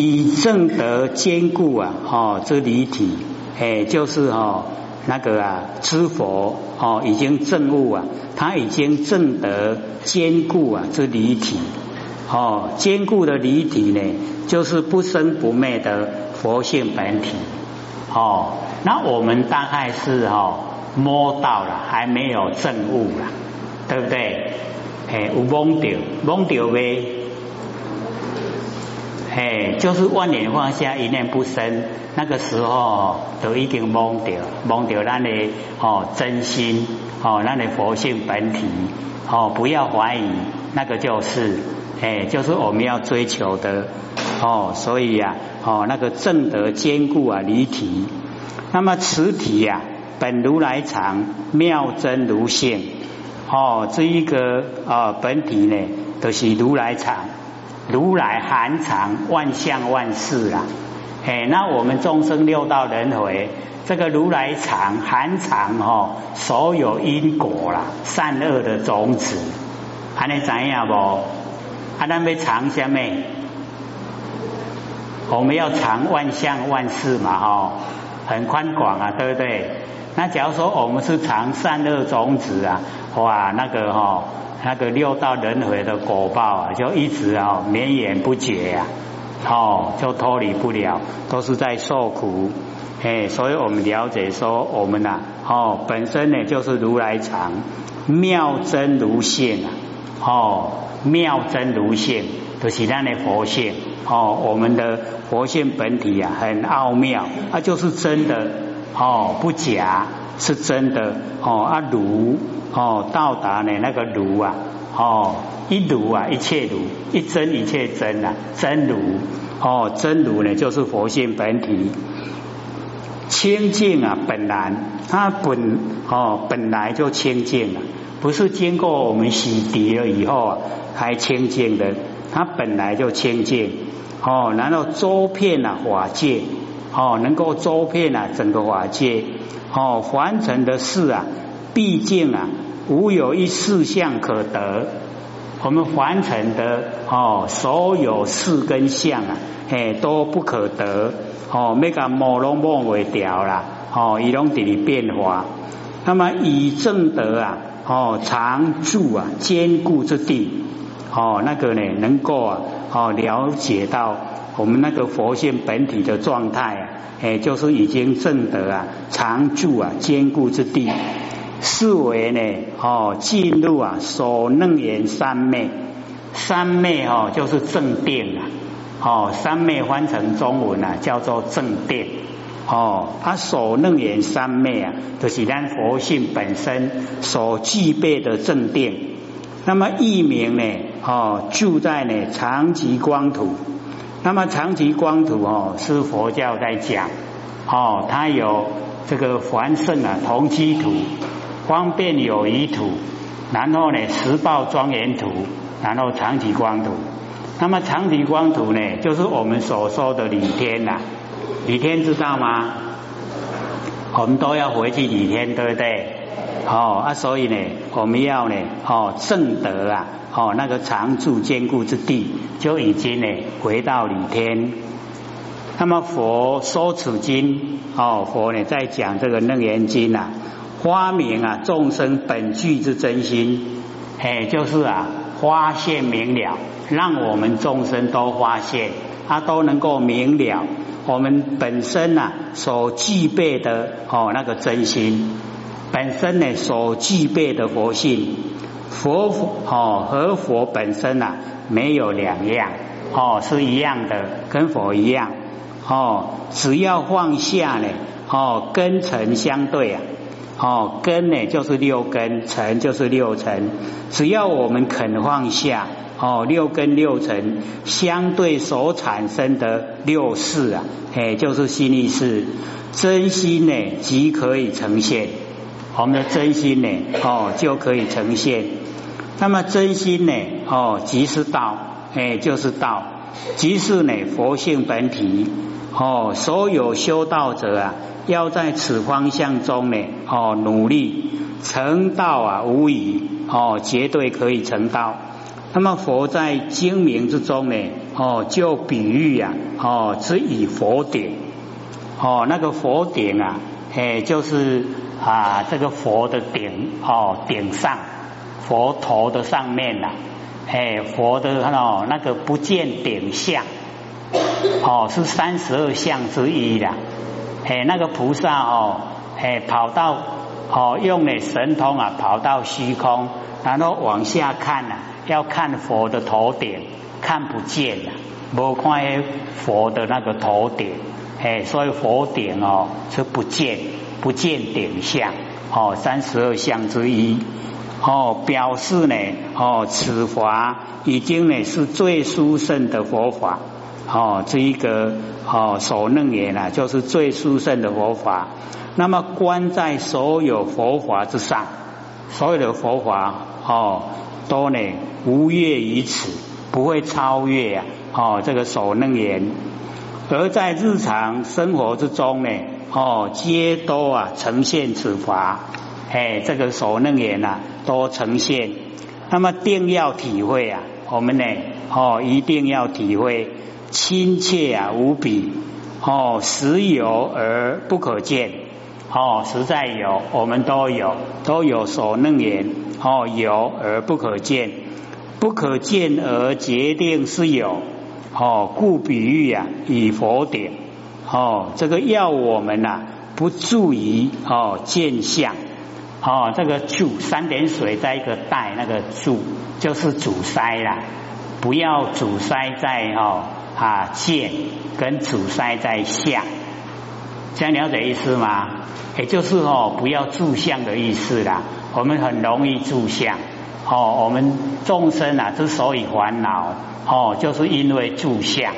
以正德坚固啊，哦，这离体，哎，就是哦，那个啊，知佛哦，已经证悟啊，他已经正德坚固啊，这离体，哦，坚固的离体呢，就是不生不灭的佛性本体，哦，那我们大概是哦摸到了，还没有证悟了，对不对？哎，有懵掉，懵掉呗。哎，就是万年放下，一念不生，那个时候都已经蒙掉，蒙掉那里哦真心哦，那里佛性本体哦，不要怀疑，那个就是哎，就是我们要追求的哦，所以呀哦，那个正德坚固啊离体，那么此体呀本如来藏，妙真如现哦，这一个啊本体呢都是如来藏。如来含藏万象万事啊，哎，那我们众生六道轮回，这个如来藏含藏哦，所有因果啦，善恶的种子，安尼怎样不？啊，咱要藏什么？我们要藏万象万事嘛，哦，很宽广啊，对不对？那假如说我们是藏善恶种子啊，哇，那个哈。那个六道轮回的果报啊，就一直啊绵延不绝呀，哦，就脱离不了，都是在受苦，哎，所以我们了解说，我们呐，哦，本身呢就是如来藏，妙真如现啊，哦，妙真如现，都是那的佛性，哦，我们的佛性本体啊，很奥妙，它就是真的，哦，不假，是真的，哦，啊如。哦，到达呢那个如啊，哦，一如啊，一切如，一真一切真啊，真如，哦，真如呢就是佛性本体，清净啊，本来它本哦本来就清净了，不是经过我们洗涤了以后啊才清净的，它本来就清净，哦，然后周遍啊法界，哦，能够周遍啊整个法界，哦，凡尘的事啊。毕竟啊，无有一事相可得。我们凡尘的哦，所有事跟相啊，嘿都不可得哦，每个摸拢摸未掉啦哦，一拢伫里变化。那么以正德啊哦，常住啊坚固之地哦，那个呢能够啊哦了解到我们那个佛性本体的状态啊，哎就是已经正德啊常住啊坚固之地。是为呢，哦，进入啊，所能言三昧，三昧哦，就是正定啊，哦，三昧翻成中文啊，叫做正定，哦，他所能言三昧啊，就是咱佛性本身所具备的正定。那么一名呢，哦，住在呢长吉光土，那么长吉光土哦，是佛教在讲，哦，它有这个凡圣啊同居土。方便有余土，然后呢，十报庄严土，然后长吉光土。那么长吉光土呢，就是我们所说的李天呐。李天知道吗？我们都要回去李天，对不对？哦啊，所以呢，我们要呢，哦正德啊，哦那个常住坚固之地，就已经呢回到李天。那么佛说此经，哦佛呢在讲这个楞严经呐。发明啊，众生本具之真心，哎，就是啊，发现明了，让我们众生都发现，啊都能够明了我们本身呐所具备的哦那个真心，本身呢所具备的佛性，佛哦和佛本身呐没有两样哦是一样的，跟佛一样哦，只要放下呢哦根尘相对啊。哦，根呢就是六根，尘就是六尘。只要我们肯放下，哦，六根六尘相对所产生的六事啊，哎，就是心意识，真心呢即可以呈现。我们的真心呢，哦，就可以呈现。那么真心呢，哦，即是道，哎，就是道，即是呢佛性本体。哦，所有修道者啊，要在此方向中呢，哦，努力成道啊，无疑哦，绝对可以成道。那么佛在经名之中呢，哦，就比喻呀，哦，只以佛顶，哦，那个佛顶啊，哎，就是啊，这个佛的顶，哦，顶上佛头的上面呐，哎，佛的哦，那个不见顶相，哦，是三十二相之一的，哎，那个菩萨哦，哎，跑到哦，用的神通啊，跑到虚空，然后往下看呐。要看佛的头顶，看不见了，无看佛的那个头顶，哎，所以佛顶哦是不见，不见顶相，哦，三十二相之一，哦，表示呢，哦，此法已经呢是最殊胜的佛法，哦，这一个哦，首楞严啊，就是最殊胜的佛法，那么观在所有佛法之上，所有的佛法哦。都呢无越于此，不会超越啊！哦，这个守楞严，而在日常生活之中呢，哦，皆都啊呈现此法，哎，这个守楞严呐，都呈现。那么定要体会啊，我们呢，哦，一定要体会亲切啊无比，哦，实有而不可见，哦，实在有，我们都有，都有所楞言。哦，有而不可见，不可见而决定是有。哦，故比喻啊，以佛典。哦，这个要我们呐，不注意哦见相。哦，这个注三点水在一个带，那个注就是阻塞啦。不要阻塞在哦啊见，跟阻塞在相。这样了解意思吗？也就是哦，不要住相的意思啦。我们很容易住相，哦，我们众生啊之所以烦恼，哦，就是因为住相。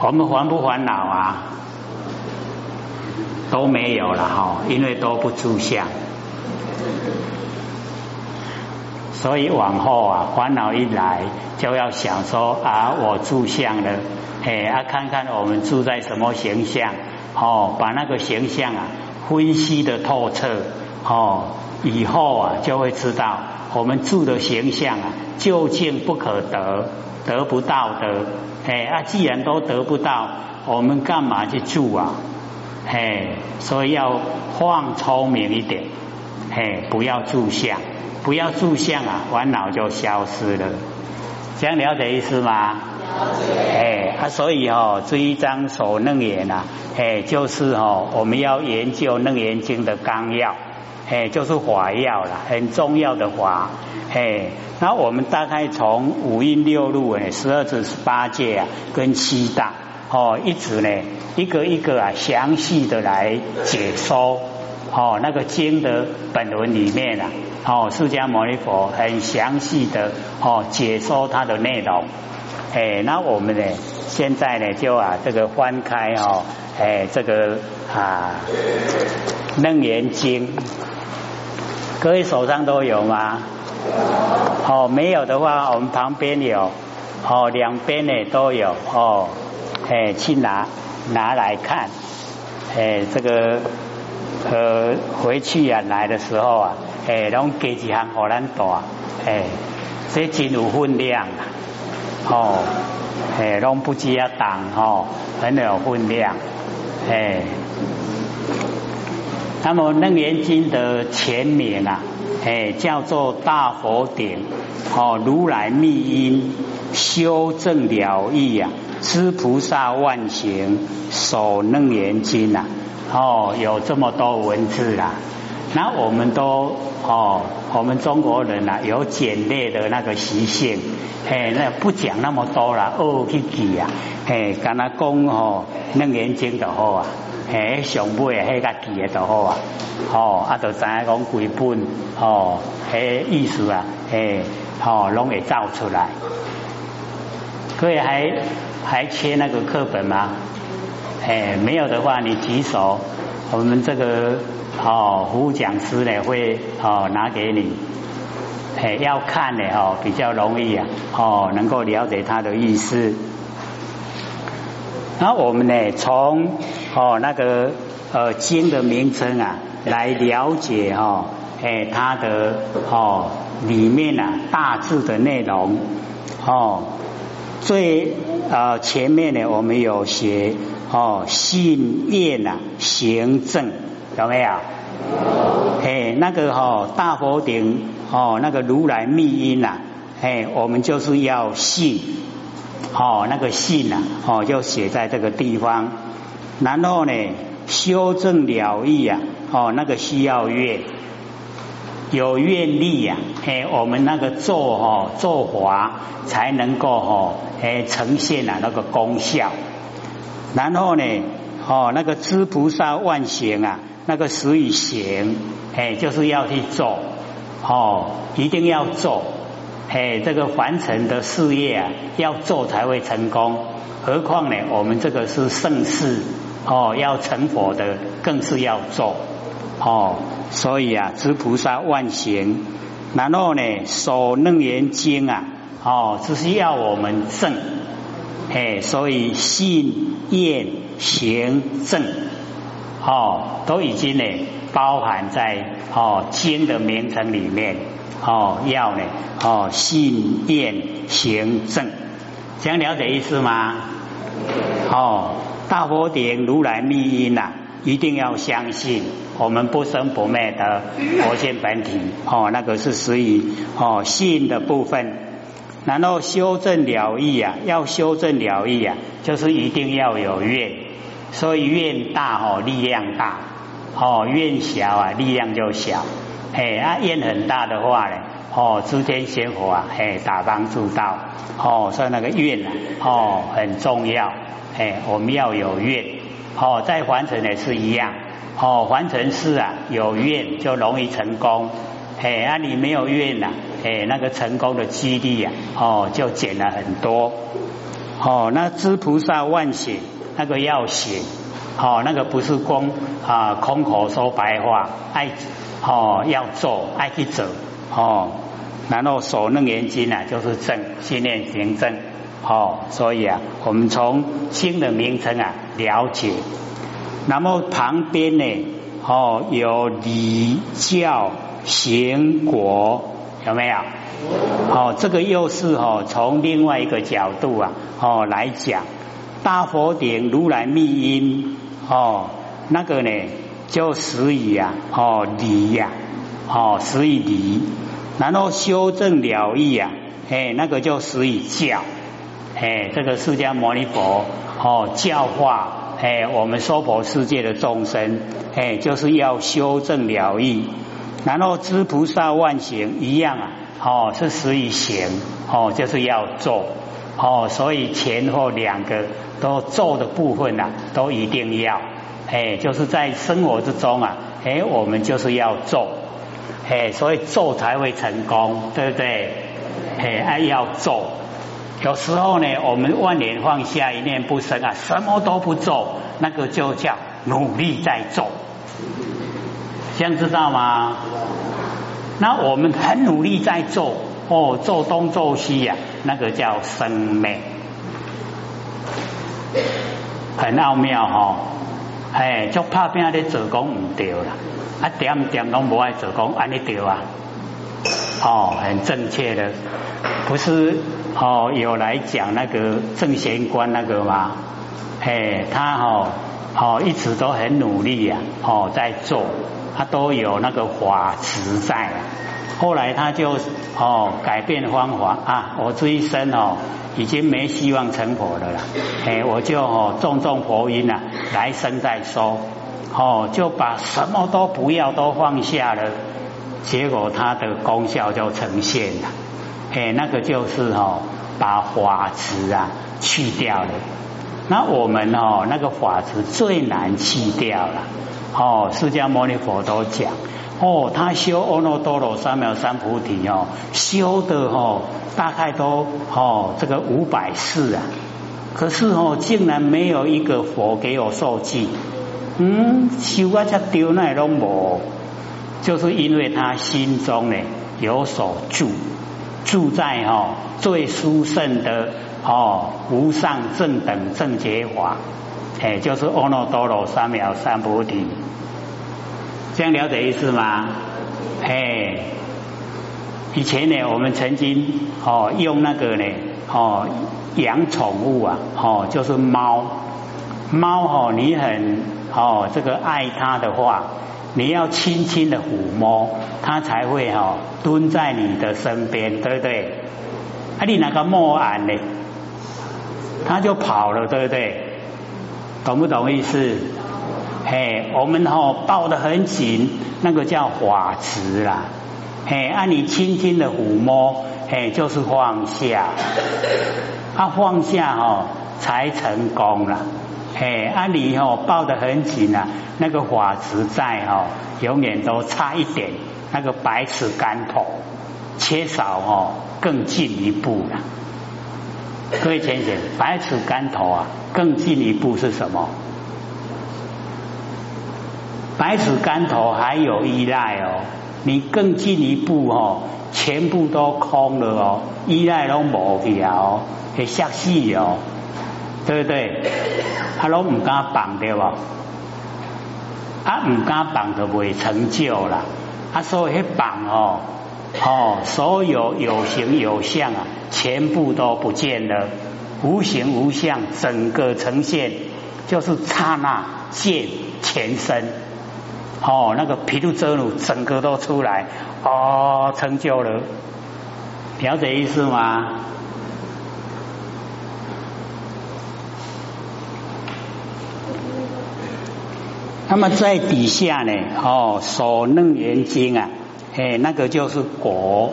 我们烦不烦恼啊？都没有了哈，因为都不住相。所以往后啊，烦恼一来，就要想说啊，我住相了，哎啊，看看我们住在什么形象，哦，把那个形象啊分析的透彻，哦。以后啊，就会知道我们住的形象啊，究竟不可得，得不到的。哎啊，既然都得不到，我们干嘛去住啊？哎，所以要放聪明一点，哎，不要住相，不要住相啊，烦恼就消失了。这样了解意思吗？了解。哎啊，所以哦，这一章所楞严啊，哎，就是哦，我们要研究楞严经的纲要。哎，就是法要了，很重要的法。哎，那我们大概从五音六路哎，十二至十八界啊，跟七大哦，一直呢，一个一个啊，详细的来解说哦，那个经的本文里面啊，哦，释迦牟尼佛很详细的哦，解说它的内容。哎，那我们呢，现在呢，就啊，这个翻开哦，哎，这个啊，楞严经。各位手上都有吗？哦，没有的话，我们旁边有，哦，两边呢都有，哦，哎，去拿拿来看，哎，这个呃，回去啊来的时候啊，哎，拢给几行荷兰大，哎，这真有分量啊，哦，哎，拢不只要当，哦，很有分量，哎。那么《楞严经》的前面啊，哎，叫做大佛顶，哦，如来密因修正了义啊，知菩萨万行守楞严经呐，哦，有这么多文字啊。那我们都哦，我们中国人呐，有简略的那个习性，哎，那不讲那么多了，哦，去记啊，哎，跟他讲哦，《楞严经》就好啊。嘿，上尾啊，迄个记的都好啊，哦，啊，就知影讲几本哦，迄意思啊，嘿，哦，拢会造出来。各位还还缺那个课本吗？哎，没有的话，你举手，我们这个哦，服务讲师呢会哦拿给你。哎，要看的哦，比较容易啊，哦，能够了解他的意思。那我们呢，从哦那个呃经的名称啊，来了解哈，哎它的哦里面啊大致的内容哦，最呃前面呢我们有写哦信愿啊行正有没有？哎，那个哈大佛顶哦那个如来密因呐，哎我们就是要信哦那个信呐哦就写在这个地方，然后呢修正了义啊哦那个需要愿。有愿力呀，哎，我们那个做哈做法才能够哈哎呈现了那个功效。然后呢，哦那个知菩萨万行啊，那个十以行，哎就是要去做，哦一定要做，哎这个凡尘的事业啊要做才会成功，何况呢我们这个是盛世哦要成佛的更是要做。哦，所以啊，知菩萨万行，然后呢，守楞严经啊，哦，只是要我们正，哎，所以信愿行正，哦，都已经呢包含在哦经的名称里面，哦，要呢，哦，信愿行正，这样了解意思吗？哦，大佛顶如来密因呐。一定要相信我们不生不灭的佛性本体哦，那个是属于哦信的部分。然后修正了义啊，要修正了义啊，就是一定要有愿。所以愿大哦，力量大哦；愿小啊，力量就小。哎，啊愿很大的话呢，哦，诸天仙佛啊，哎，打帮助到哦，所以那个愿啊，哦很重要。哎，我们要有愿。哦，在凡尘也是一样。哦，凡尘事啊，有愿就容易成功。哎，啊，你没有愿呐，哎，那个成功的几率啊，哦，就减了很多。哦，那知菩萨万行，那个要行。哦，那个不是光啊空口说白话，爱哦要做，爱去走。哦，然后守楞严经啊，就是正，训练行正。哦，所以啊，我们从新的名称啊了解，那么旁边呢，哦有礼教行果有没有？哦，这个又是哦从另外一个角度啊哦来讲，大佛顶如来密因哦那个呢就始以啊哦礼呀哦始以礼，然后修正了义啊哎那个就始以教。哎，这个释迦牟尼佛哦教化哎我们娑婆世界的众生哎就是要修正了义，然后知菩萨万行一样啊哦是十以行哦就是要做哦所以前后两个都做的部分呐都一定要哎就是在生活之中啊哎我们就是要做哎所以做才会成功对不对哎要做。有时候呢，我们万年放下一念不生啊，什么都不做，那个就叫努力在做，这样知道吗？那我们很努力在做，哦，做东做西呀，那个叫生灭，很奥妙哈，哎，就怕边的做工唔对啦，啊点点拢无爱做工，安尼对啊，哦，很正确的，不是。哦，有来讲那个正贤官那个吗？嘿，他哦哦一直都很努力呀，哦在做，他都有那个法持在。后来他就哦改变方法啊，我这一生哦已经没希望成佛的了，哎，我就哦种种佛因啊，来生再说，哦就把什么都不要都放下了，结果他的功效就呈现了。哎，那个就是哦，把法执啊去掉了。那我们哦，那个法执最难去掉了。哦，释迦牟尼佛都讲，哦，他修阿耨多罗三藐三菩提哦，修的哦，大概都哦这个五百世啊。可是哦，竟然没有一个佛给我受记。嗯，修啊这丢那都无，就是因为他心中呢有所住。住在哈最殊胜的哦无上正等正觉法，哎，就是阿耨多罗三藐三菩提，这样了解意思吗？哎，以前呢，我们曾经哦用那个呢哦养宠物啊哦就是猫猫哦你很哦这个爱它的话，你要轻轻的抚摸它才会哈蹲在你的身边，对不对？啊你那个摸完呢，它就跑了，对不对？懂不懂意思？嘿，我们哈抱得很紧，那个叫法执啦。嘿，按你轻轻的抚摸，嘿，就是放下。啊，放下哦，才成功了。嘿，按你哦抱得很紧啊，那个法执在哦，永远都差一点，那个百尺竿头，缺少哦更进一步了。各位先生，百尺竿头啊，更进一步是什么？百尺竿头还有依赖哦，你更进一步哦，全部都空了哦，依赖都冇去哦，会吓死哦，对不对？他拢唔敢绑对吧？啊，唔敢绑就未成就啦。啊，所以绑哦，哦，所有有形有相啊，全部都不见了，无形无相，整个呈现就是刹那见全身。哦，那个毗卢遮鲁整个都出来，哦，成就了，了解意思吗？那么在底下呢，哦，手楞严经啊，哎，那个就是果，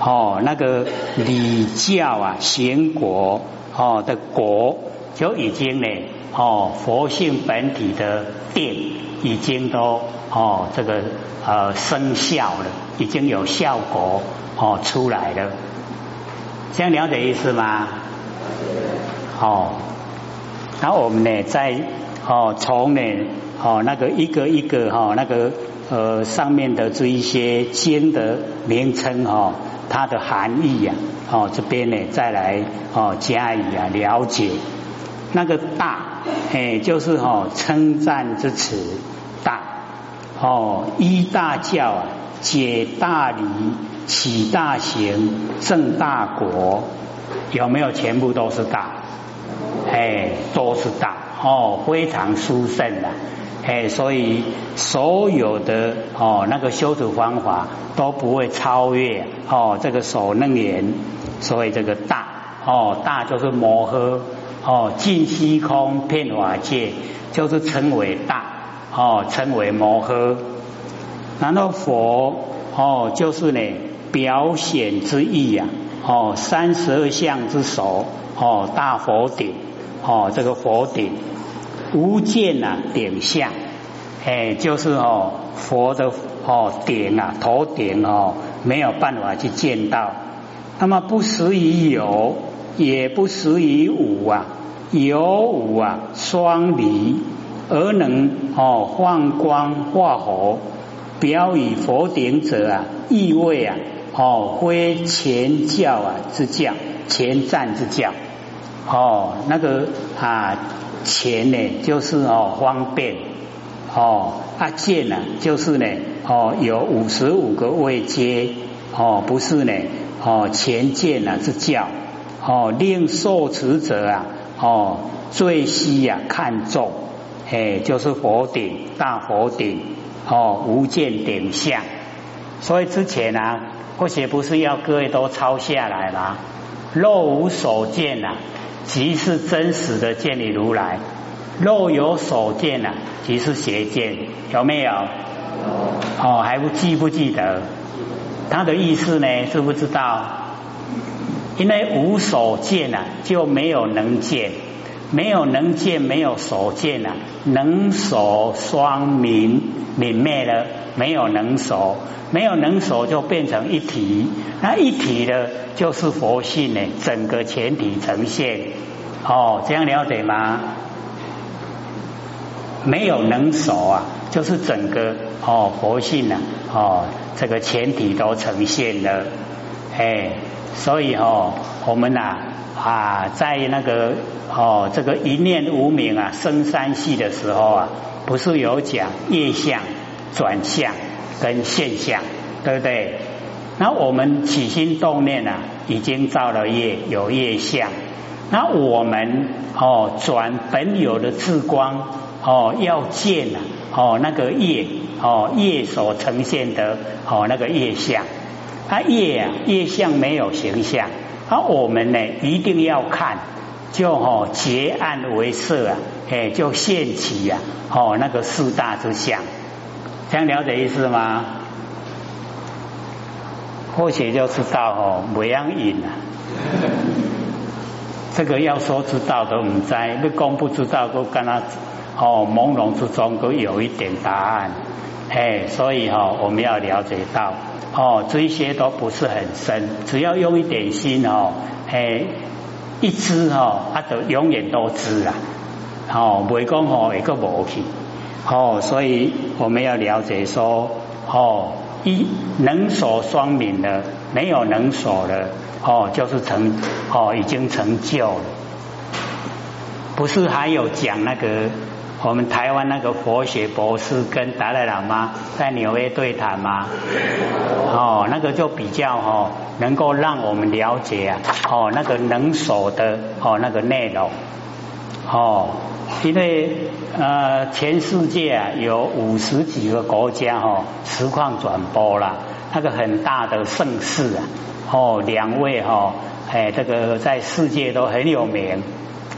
哦，那个礼教啊，行果，哦的果，就已经呢，哦，佛性本体的定。已经都哦，这个呃生效了，已经有效果哦出来了，这样了解意思吗？哦，然后我们呢，在哦从呢哦那个一个一个哈那个呃上面的这一些经的名称哈，它的含义呀哦这边呢再来哦加以啊了解，那个大哎就是哦称赞之词。大哦，一大教啊，解大理，起大行，正大国，有没有全部都是大？哎，都是大哦，非常殊胜的哎，所以所有的哦那个修持方法都不会超越哦这个手楞严，所以这个大哦大就是摩诃哦尽虚空遍法界，就是称为大。哦，称为摩诃，然后佛哦，就是呢表显之意呀，哦，三十二相之首，哦，大佛顶，哦，这个佛顶无见啊顶相，哎，就是哦佛的哦顶啊头顶哦没有办法去见到，那么不实于有，也不实于无啊，有无啊双离。而能哦放光化火，表以佛顶者啊，意味啊哦非前教啊之教，前赞之教哦那个啊钱呢就是哦方便哦啊见呢就是呢哦有五十五个位阶哦不是呢哦钱见啊之教哦令受持者啊哦最希呀看重。哎，就是佛顶大佛顶哦，无见顶相。所以之前啊，或许不是要各位都抄下来吗？若无所见呐，即是真实的见你如来；若有所见呐，即是邪见。有没有？哦，还不记不记得？他的意思呢？知不知道？因为无所见呐，就没有能见。没有能见，没有所见啊，能所双明泯灭了，没有能所，没有能所就变成一体，那一体的就是佛性呢，整个全体呈现，哦，这样了解吗？没有能所啊，就是整个哦佛性呢，哦这个全体都呈现了，哎，所以哦我们呐啊在那个。哦，这个一念无明啊，生三系的时候啊，不是有讲业相、转向跟现象，对不对？那我们起心动念啊，已经造了业，有业相。那我们哦转本有的智光哦要见啊哦那个业哦业所呈现的哦那个业相，啊业啊业相没有形象，而我们呢一定要看，就哦结案为色啊，哎就现起呀哦那个四大之相，这样了解意思吗？或许就知道哦，没样引啊。这个要说知道都唔知，你公不知道都跟他哦朦胧之中都有一点答案，哎，所以哈我们要了解到哦这些都不是很深，只要用一点心哦，哎一知哦，他就永远都知啊，哦未讲哦一个无去，哦所以我们要了解说哦一能所双敏的，没有能所的。哦，就是成哦，已经成就了。不是还有讲那个我们台湾那个佛学博士跟达赖喇嘛在纽约对谈吗？哦，那个就比较哦，能够让我们了解啊，哦，那个能所的哦那个内容。哦，因为呃，全世界啊有五十几个国家哈实况转播了，那个很大的盛世啊。哦，两位哈，哎，这个在世界都很有名。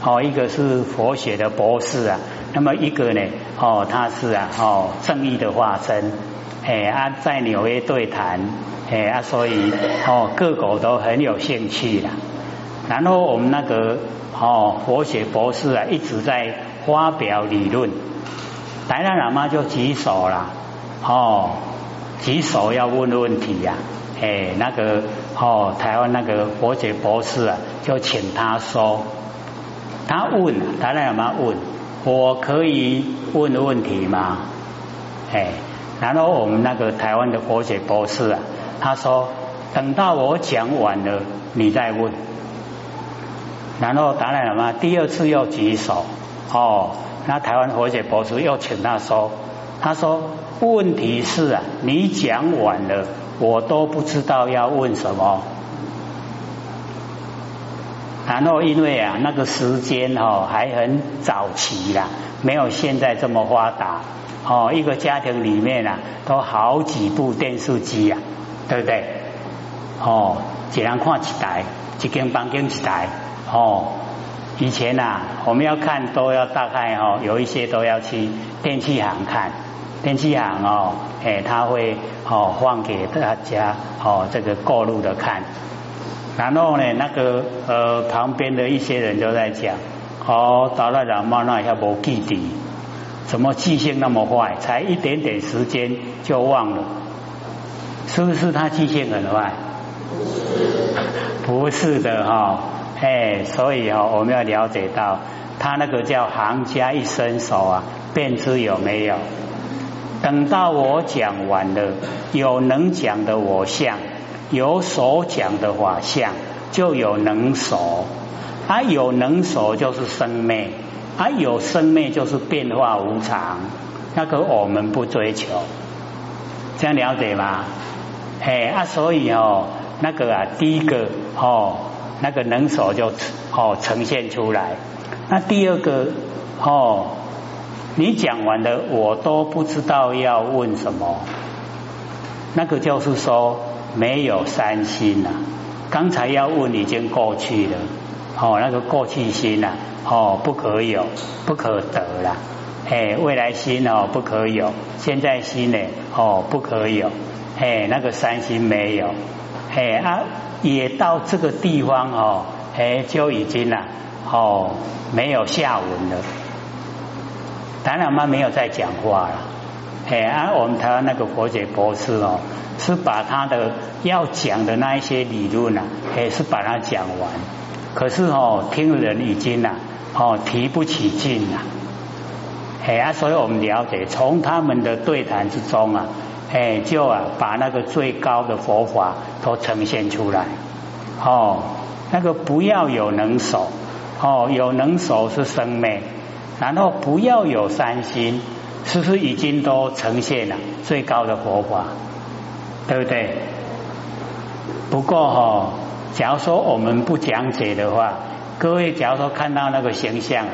哦，一个是佛学的博士啊，那么一个呢，哦，他是啊，哦，正义的化身。哎，啊，在纽约对谈，哎啊，所以哦，各国都很有兴趣啦。然后我们那个哦，佛学博士啊，一直在发表理论。达赖喇嘛就举手了，哦，举手要问问题呀。哎，那个哦，台湾那个佛学博士啊，就请他说，他问，他那有没有问？我可以问问题吗？哎，然后我们那个台湾的佛学博士啊，他说，等到我讲完了，你再问。然后达赖喇嘛第二次又举手，哦，那台湾佛学博士又请他说，他说问题是啊，你讲晚了。我都不知道要问什么，然后因为啊那个时间哈还很早期啦，没有现在这么发达。哦，一个家庭里面啊都好几部电视机啊，对不对？哦，一人看一台，一间房间一台。哦。以前呐，我们要看都要大概哦，有一些都要去电器行看。电器行哦，哎，他会哦放给大家哦这个过路的看，然后呢，那个呃旁边的一些人就在讲，哦，达赖喇嘛那下无记底，怎么记性那么坏？才一点点时间就忘了，是不是他记性很坏？不是的哈，哎，所以哦我们要了解到，他那个叫行家一伸手啊，便知有没有。等到我讲完了，有能讲的我相，有所讲的法相，就有能手。啊，有能手就是生灭，啊，有生灭就是变化无常。那个我们不追求，这样了解吗？哎啊，所以哦，那个啊，第一个哦，那个能手就哦呈现出来。那第二个哦。你讲完了，我都不知道要问什么。那个就是说没有三心呐。刚才要问已经过去了，哦，那个过去心呐，哦，不可有，不可得了。哎，未来心哦，不可有，现在心呢，哦，不可有。哎，那个三心没有。哎啊，也到这个地方哦，哎，就已经呐，哦，没有下文了。达喇嘛没有再讲话了，哎，而我们台湾那个佛学博士哦，是把他的要讲的那一些理论啊，也是把它讲完。可是哦，听人已经呐，哦，提不起劲了，哎啊，所以我们了解，从他们的对谈之中啊，哎，就啊，把那个最高的佛法都呈现出来。哦，那个不要有能手，哦，有能手是生命。然后不要有三心，是不是已经都呈现了最高的佛法？对不对？不过哈，假如说我们不讲解的话，各位假如说看到那个形象，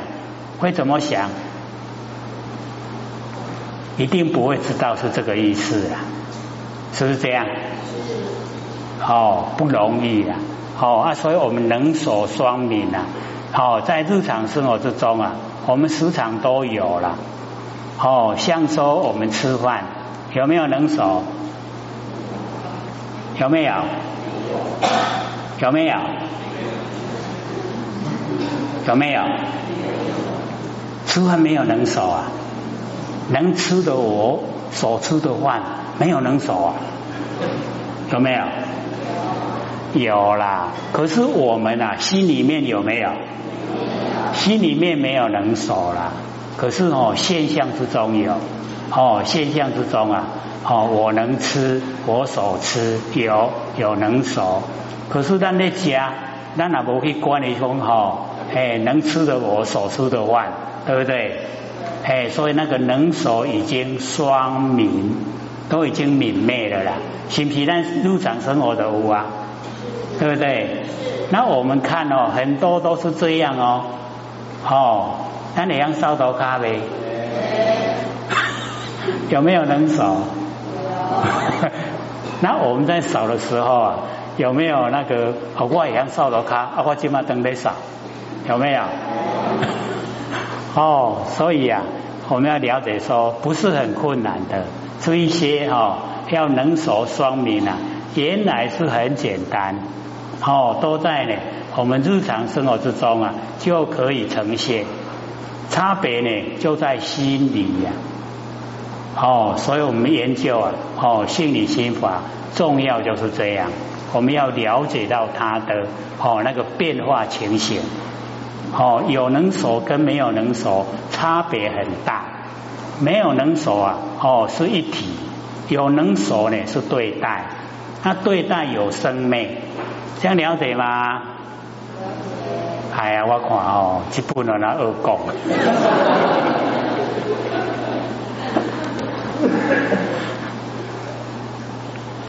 会怎么想？一定不会知道是这个意思啊，是不是这样？哦，不容易啊！哦啊，所以我们能守双敏啊，好，在日常生活之中啊，我们时常都有了。哦，像说我们吃饭有没有能守？有没有？有没有？有没有？吃饭没有能守啊？能吃的我所吃的饭没有能守啊？有没有？有啦。可是我们啊，心里面有没有？心里面没有能守啦。可是哦，现象之中有哦，现象之中啊，哦，我能吃，我所吃有有能守。可是咱在家，咱也无去管你讲吼，哎，能吃的我所吃的饭，对不对？哎，所以那个能手已经双明，都已经泯灭了啦。新皮蛋日常生活的屋啊，对不对？那我们看哦，很多都是这样哦。哦，那你要烧头咖啡，有没有能手？那我们在扫的时候啊，有没有那个？我也要烧头咖，啊，我今晚等在扫，有没有？哦，所以啊，我们要了解说，不是很困难的，这一些哦，要能守双明啊，原来是很简单，哦，都在呢，我们日常生活之中啊，就可以呈现，差别呢就在心理呀，哦，所以我们研究啊，哦，心理心法重要就是这样，我们要了解到它的哦那个变化情形。哦有能手跟没有能手差别很大。没有能手啊哦是一体有能手呢是对待。他对待有生命这样了解吗？了解哎呀我看哦就不能拿恶搞了